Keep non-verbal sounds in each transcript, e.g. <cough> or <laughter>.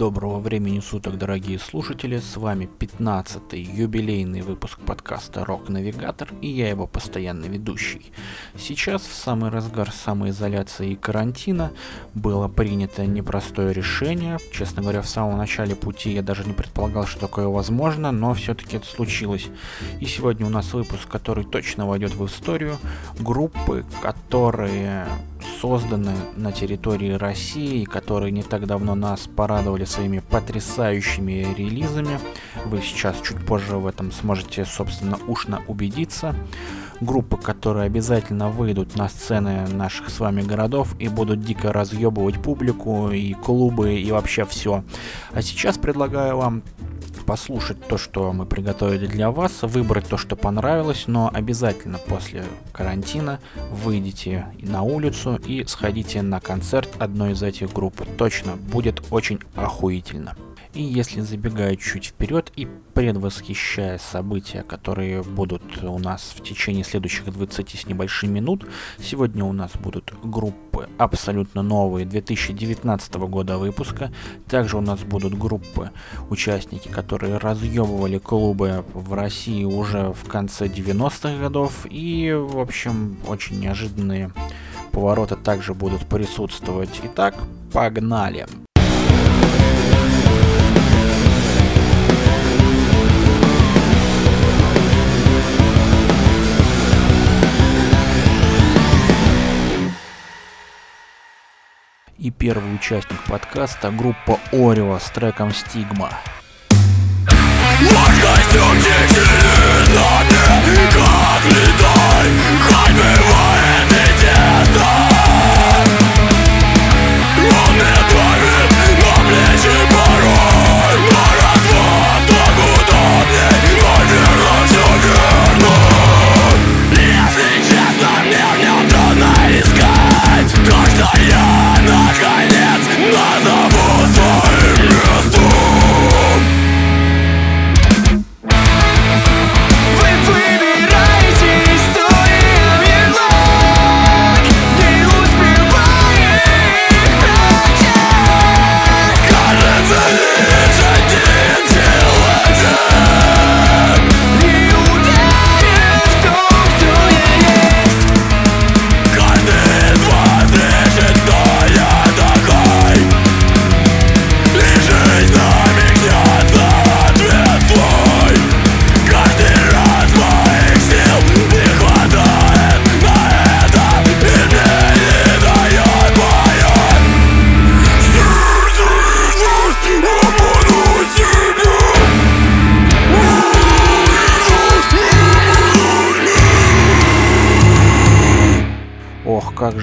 Доброго времени суток, дорогие слушатели, с вами 15-й юбилейный выпуск подкаста «Рок Навигатор» и я его постоянный ведущий. Сейчас, в самый разгар самоизоляции и карантина, было принято непростое решение. Честно говоря, в самом начале пути я даже не предполагал, что такое возможно, но все-таки это случилось. И сегодня у нас выпуск, который точно войдет в историю, группы, которые созданы на территории России, которые не так давно нас порадовали своими потрясающими релизами. Вы сейчас чуть позже в этом сможете, собственно, ушно убедиться. Группы, которые обязательно выйдут на сцены наших с вами городов и будут дико разъебывать публику и клубы и вообще все. А сейчас предлагаю вам послушать то, что мы приготовили для вас, выбрать то, что понравилось, но обязательно после карантина выйдите на улицу и сходите на концерт одной из этих групп. Точно, будет очень охуительно. И если забегая чуть вперед и предвосхищая события, которые будут у нас в течение следующих 20 с небольшим минут, сегодня у нас будут группы абсолютно новые 2019 года выпуска. Также у нас будут группы, участники, которые разъебывали клубы в России уже в конце 90-х годов. И, в общем, очень неожиданные повороты также будут присутствовать. Итак, погнали! И первый участник подкаста группа Орео с треком «Стигма». Как летай, хоть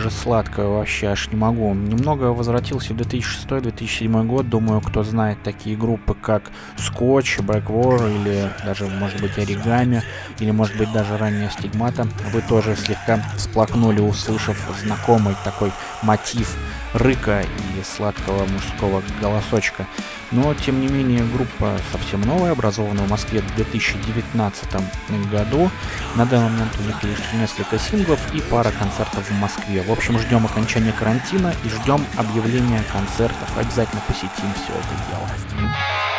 же сладко вообще, аж не могу. Немного возвратился в 2006-2007 год, думаю, кто знает такие группы, как Scotch, Backwar или даже, может быть, Оригами, или, может быть, даже ранняя Стигмата, вы тоже слегка всплакнули, услышав знакомый такой мотив рыка и сладкого мужского голосочка. Но, тем не менее, группа совсем новая, образована в Москве в 2019 году. На данный момент у них лишь несколько синглов и пара концертов в Москве. В общем, ждем окончания карантина и ждем объявления концертов. Обязательно посетим все это дело.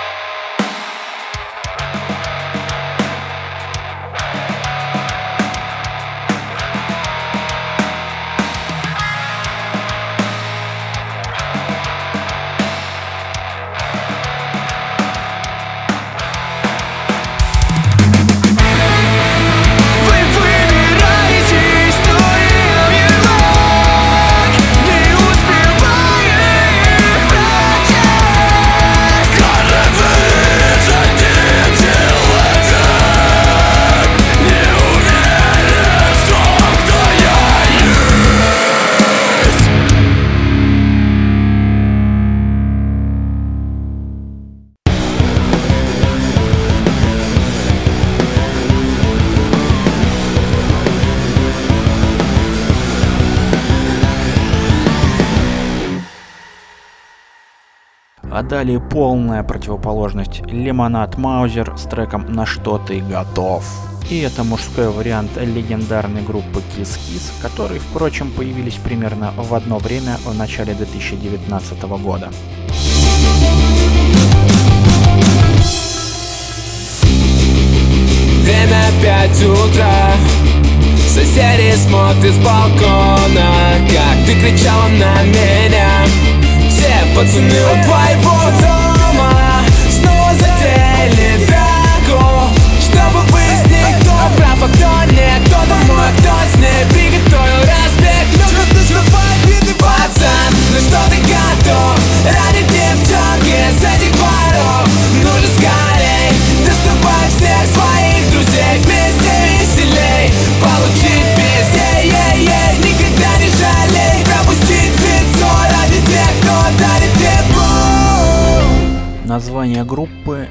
а далее полная противоположность Лимонад Маузер с треком «На что ты готов». И это мужской вариант легендарной группы Kiss Kiss, которые, впрочем, появились примерно в одно время в начале 2019 года. Время пять утра Соседи смотрят с балкона Как ты кричала на меня все пацаны у твоего дома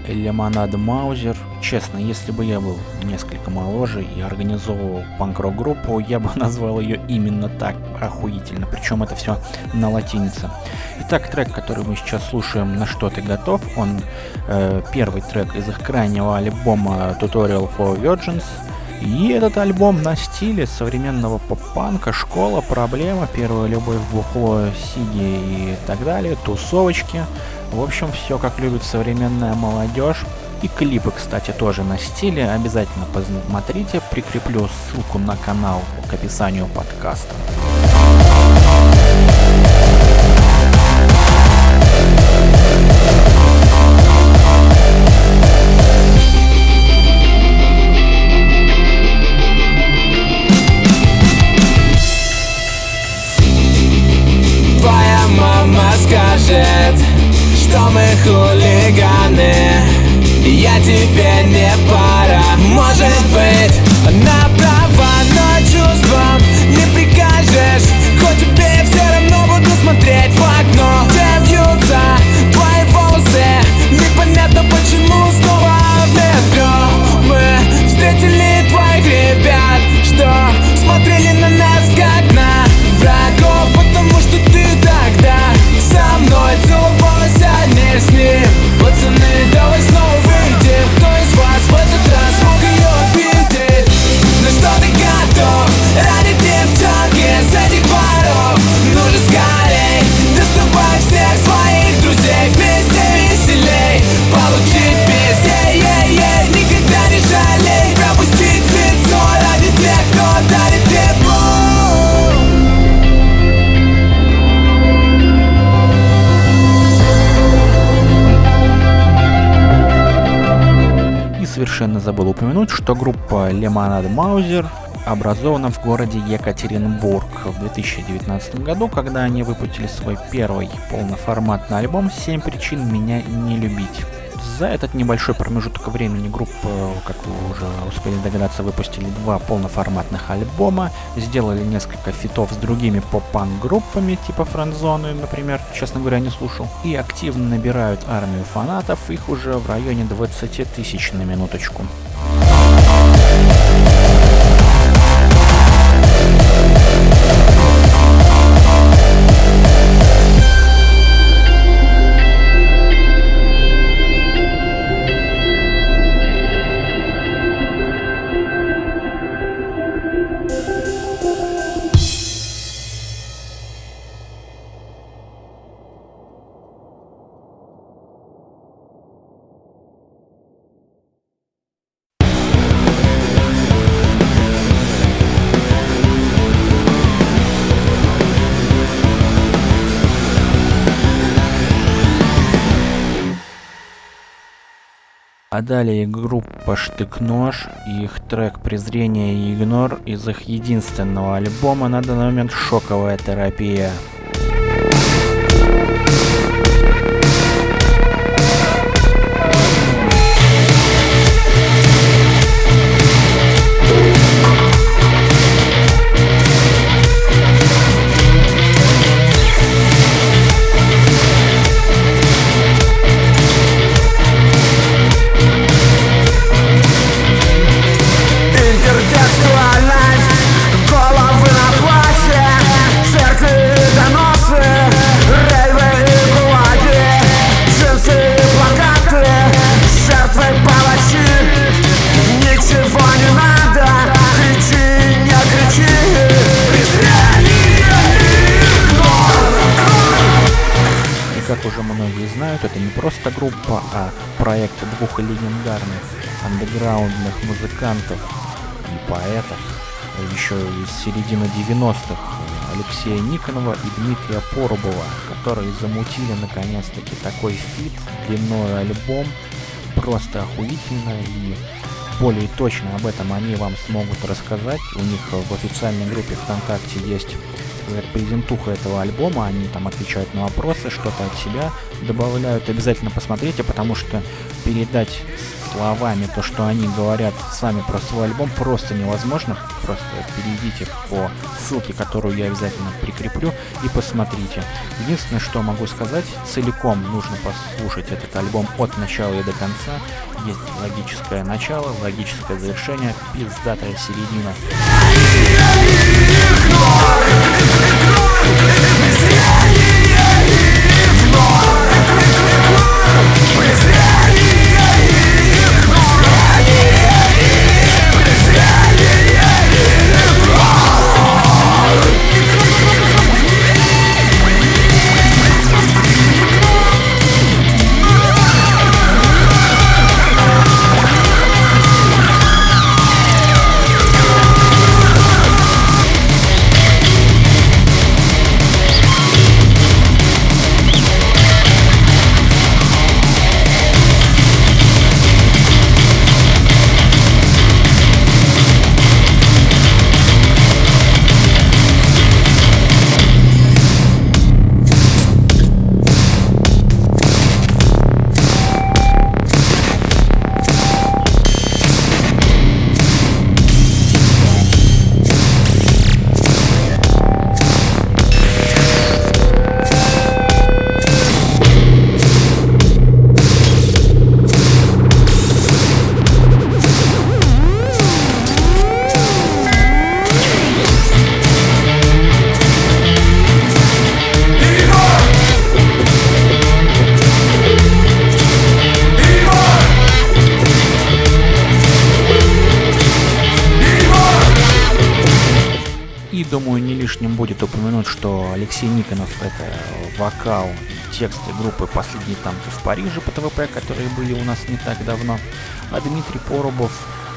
Лемонад Маузер. Честно, если бы я был несколько моложе и организовывал панк-рок группу, я бы <laughs> назвал ее именно так, охуительно. Причем это все на латинице. Итак, трек, который мы сейчас слушаем, «На что ты готов», он э, первый трек из их крайнего альбома Tutorial for Virgins. И этот альбом на стиле современного поп-панка, школа, проблема, первая любовь, бухло, сиги и так далее, тусовочки. В общем, все как любит современная молодежь. И клипы, кстати, тоже на стиле. Обязательно посмотрите. Прикреплю ссылку на канал к описанию подкаста. Хулиганы. Я тебе не пара, может быть Она совершенно забыл упомянуть, что группа Лемонад Маузер образована в городе Екатеринбург в 2019 году, когда они выпустили свой первый полноформатный альбом «7 причин меня не любить». За этот небольшой промежуток времени группа, как вы уже успели догадаться, выпустили два полноформатных альбома, сделали несколько фитов с другими поп-панк группами, типа Френдзоны, например, честно говоря, не слушал, и активно набирают армию фанатов, их уже в районе 20 тысяч на минуточку. А далее группа Штык-Нож и их трек «Презрение и игнор» из их единственного альбома на данный момент «Шоковая терапия». Интертекстуальность, группа, а проект двух легендарных андеграундных музыкантов и поэтов еще из середины 90-х Алексея Никонова и Дмитрия Порубова, которые замутили наконец-таки такой фит, длиной в альбом, просто охуительно и более точно об этом они вам смогут рассказать. У них в официальной группе ВКонтакте есть презентуха этого альбома, они там отвечают на вопросы, что-то от себя добавляют. Обязательно посмотрите, потому что передать словами то, что они говорят сами про свой альбом, просто невозможно. Просто перейдите по ссылке, которую я обязательно прикреплю, и посмотрите. Единственное, что могу сказать, целиком нужно послушать этот альбом от начала и до конца. Есть логическое начало, логическое завершение, пиздатая середина. Тексты группы «Последние танки в Париже» по ТВП, которые были у нас не так давно, а Дмитрий Поробов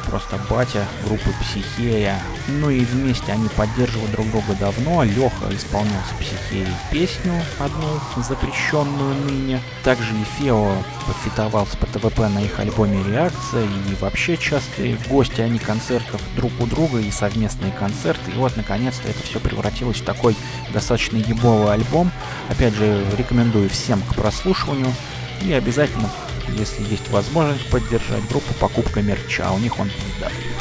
просто батя группы Психея. Ну и вместе они поддерживают друг друга давно. Леха исполнял с Психеей песню одну, запрещенную ныне. Также и Фео подфитовал с ПТВП на их альбоме «Реакция». И вообще частые гости они концертов друг у друга и совместные концерты. И вот, наконец-то, это все превратилось в такой достаточно ебовый альбом. Опять же, рекомендую всем к прослушиванию. И обязательно если есть возможность поддержать группу покупкой мерча, у них он пиздатый.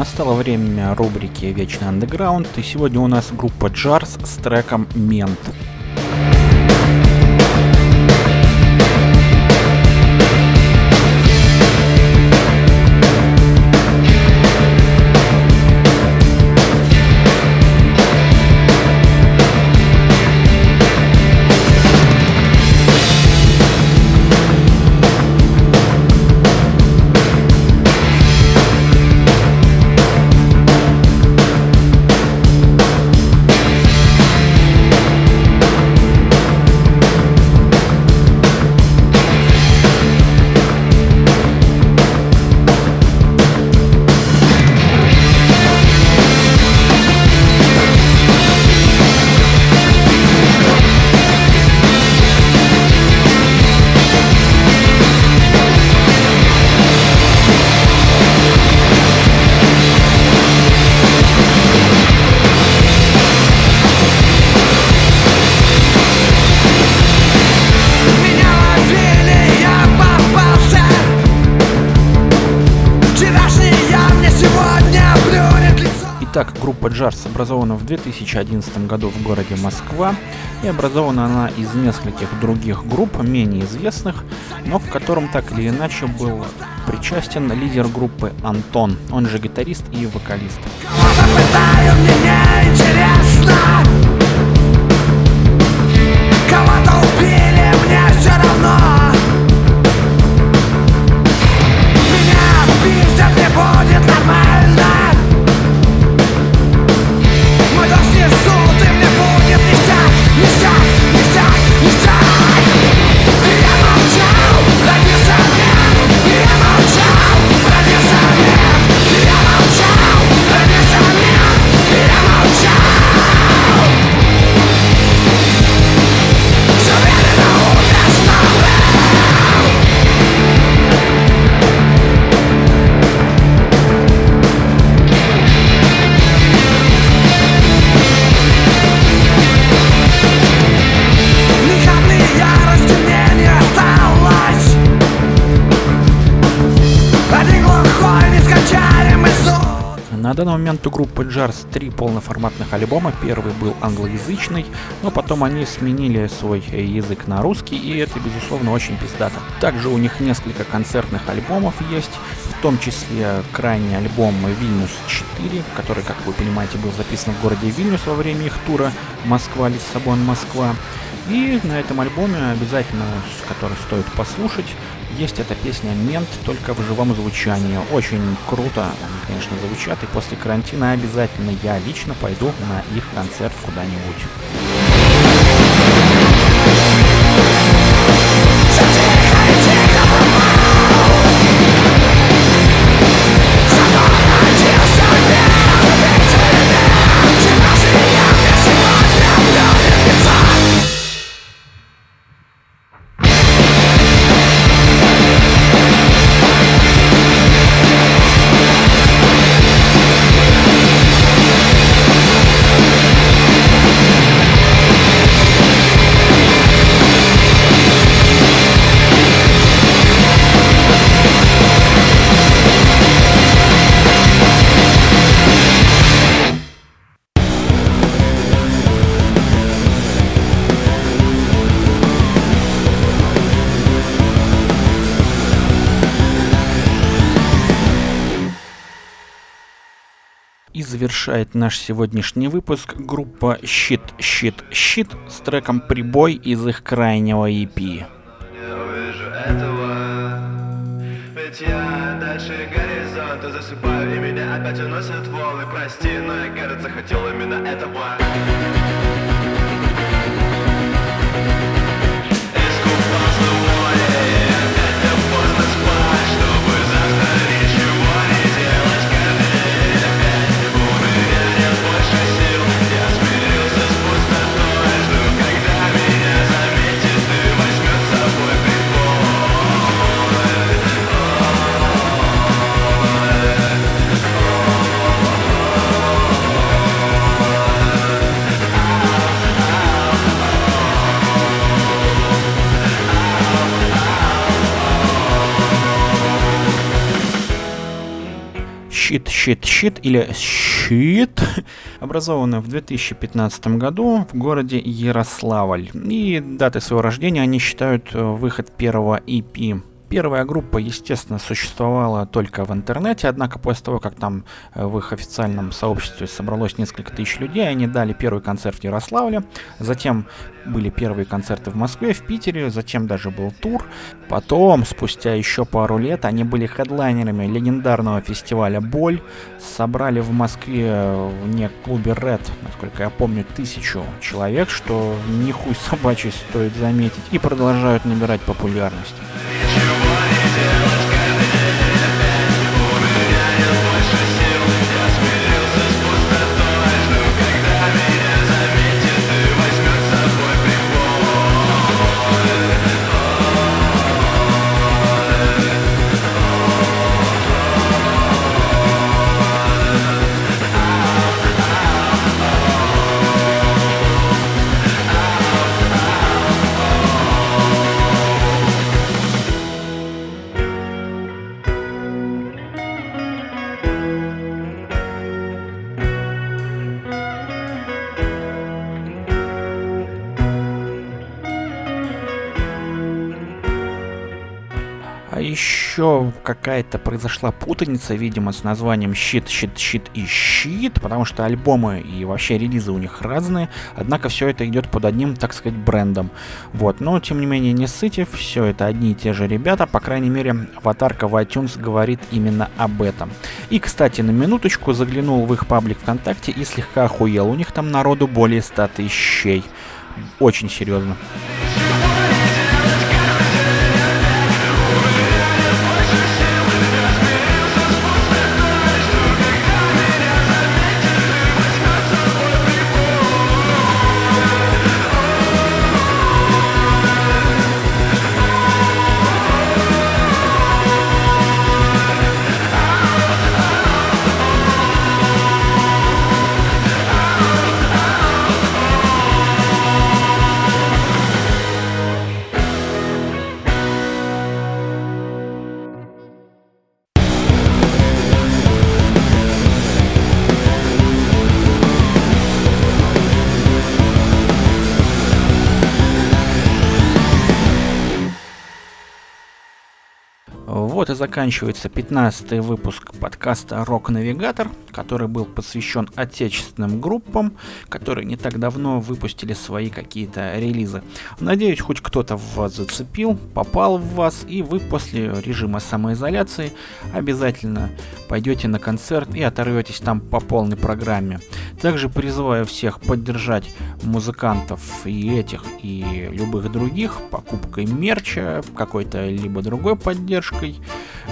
Настало время рубрики «Вечный андеграунд», и сегодня у нас группа Джарс с треком «Мент». Джарс образована в 2011 году в городе Москва, и образована она из нескольких других групп, менее известных, но к которым так или иначе был причастен лидер группы Антон, он же гитарист и вокалист. Кого-то убили, мне все равно будет You stop. Данный момент у группы Jars три полноформатных альбома. Первый был англоязычный, но потом они сменили свой язык на русский, и это, безусловно, очень пиздато. Также у них несколько концертных альбомов есть, в том числе крайний альбом Вильнюс 4, который, как вы понимаете, был записан в городе Вильнюс во время их тура Москва-Лиссабон-Москва. И на этом альбоме обязательно, который стоит послушать, есть эта песня «Мент» только в живом звучании. Очень круто конечно, звучат, и после карантина обязательно я лично пойду на их концерт куда-нибудь. Завершает наш сегодняшний выпуск группа Щит, Щит, Щит с треком «Прибой» из их крайнего EP. Засыпаю И меня опять уносят волны Прости, но я, кажется, хотел именно этого Щит, щит, или щит образованы в 2015 году в городе Ярославль. И датой своего рождения они считают э, выход первого EP. Первая группа, естественно, существовала только в интернете, однако после того, как там э, в их официальном сообществе собралось несколько тысяч людей, они дали первый концерт в Ярославле, затем были первые концерты в Москве, в Питере, затем даже был тур. Потом, спустя еще пару лет, они были хедлайнерами легендарного фестиваля «Боль», собрали в Москве э, вне клубе Red, насколько я помню, тысячу человек, что нихуй собачий стоит заметить, и продолжают набирать популярность. Еще какая-то произошла путаница, видимо, с названием «Щит, щит, щит и щит», потому что альбомы и вообще релизы у них разные, однако все это идет под одним, так сказать, брендом. Вот, но тем не менее не ссыте, все это одни и те же ребята, по крайней мере, аватарка в iTunes говорит именно об этом. И, кстати, на минуточку заглянул в их паблик ВКонтакте и слегка охуел, у них там народу более 100 тысячей. Очень серьезно. Заканчивается 15 выпуск подкаста «Рок-навигатор», который был посвящен отечественным группам, которые не так давно выпустили свои какие-то релизы. Надеюсь, хоть кто-то в вас зацепил, попал в вас, и вы после режима самоизоляции обязательно пойдете на концерт и оторветесь там по полной программе. Также призываю всех поддержать музыкантов и этих, и любых других покупкой мерча, какой-то либо другой поддержкой.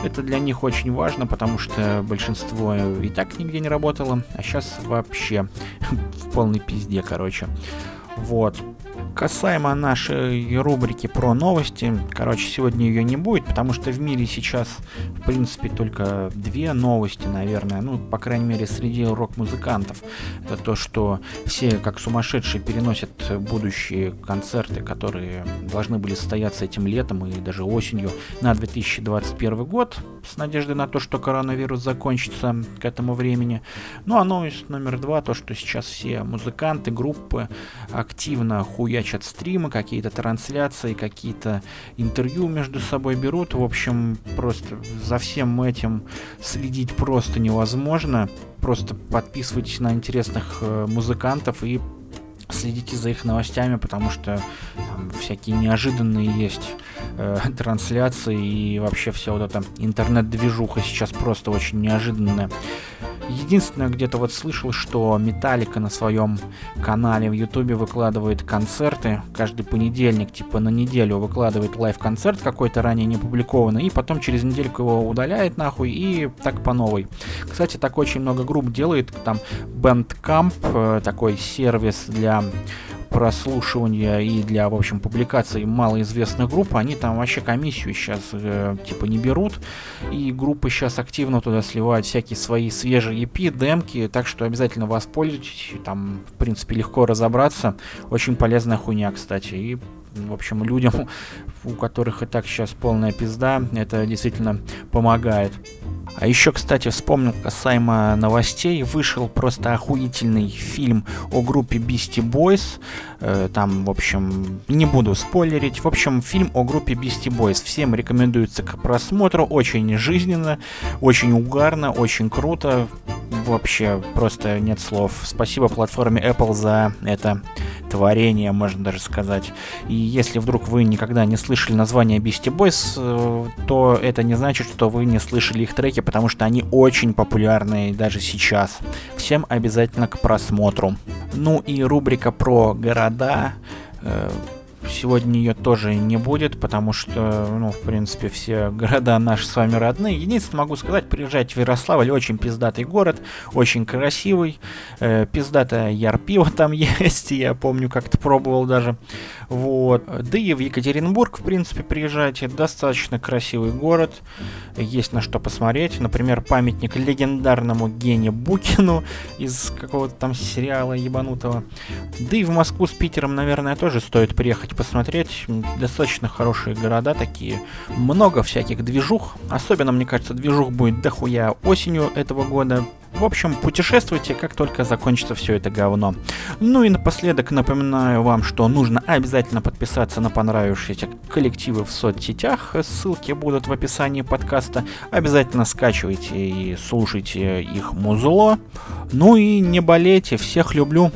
Это для них очень важно, потому что большинство и так нигде не работало, а сейчас вообще <laughs> в полной пизде, короче. Вот. Касаемо нашей рубрики про новости, короче, сегодня ее не будет, потому что в мире сейчас, в принципе, только две новости, наверное, ну, по крайней мере, среди рок-музыкантов. Это то, что все, как сумасшедшие, переносят будущие концерты, которые должны были состояться этим летом и даже осенью на 2021 год, с надеждой на то, что коронавирус закончится к этому времени. Ну, а новость номер два, то, что сейчас все музыканты, группы активно хуячат стримы, какие-то трансляции, какие-то интервью между собой берут. В общем, просто за всем этим следить просто невозможно. Просто подписывайтесь на интересных э, музыкантов и следите за их новостями, потому что там всякие неожиданные есть э, <laughs> трансляции и вообще вся вот эта интернет-движуха сейчас просто очень неожиданная. Единственное, где-то вот слышал, что Металлика на своем канале в Ютубе выкладывает концерты каждый понедельник, типа на неделю выкладывает лайв-концерт какой-то ранее не опубликованный, и потом через недельку его удаляет нахуй, и так по новой. Кстати, так очень много групп делает, там Bandcamp, э, такой сервис для прослушивания и для, в общем, публикации малоизвестных групп, они там вообще комиссию сейчас э, типа не берут, и группы сейчас активно туда сливают всякие свои свежие EP, демки, так что обязательно воспользуйтесь, там, в принципе, легко разобраться, очень полезная хуйня, кстати, и в общем, людям, у которых и так сейчас полная пизда, это действительно помогает. А еще, кстати, вспомнил касаемо новостей, вышел просто охуительный фильм о группе Beastie Boys. Э, там, в общем, не буду спойлерить. В общем, фильм о группе Beastie Boys. Всем рекомендуется к просмотру. Очень жизненно, очень угарно, очень круто. Вообще, просто нет слов. Спасибо платформе Apple за это творение, можно даже сказать. И если вдруг вы никогда не слышали название Beastie Boys, э, то это не значит, что вы не слышали их треки, потому что они очень популярны даже сейчас. Всем обязательно к просмотру. Ну и рубрика про города. Сегодня ее тоже не будет, потому что, ну, в принципе, все города наши с вами родные. Единственное, могу сказать, приезжать в Ярославль, очень пиздатый город, очень красивый. Э, пиздатая ярпиво там <laughs> есть, я помню, как-то пробовал даже. Вот. Да и в Екатеринбург, в принципе, приезжайте. Достаточно красивый город. Есть на что посмотреть. Например, памятник легендарному Гене Букину <laughs> из какого-то там сериала ебанутого. Да и в Москву с Питером, наверное, тоже стоит приехать посмотреть. Достаточно хорошие города такие. Много всяких движух. Особенно, мне кажется, движух будет дохуя осенью этого года. В общем, путешествуйте, как только закончится все это говно. Ну и напоследок напоминаю вам, что нужно обязательно подписаться на понравившиеся коллективы в соцсетях. Ссылки будут в описании подкаста. Обязательно скачивайте и слушайте их музло. Ну и не болейте, всех люблю.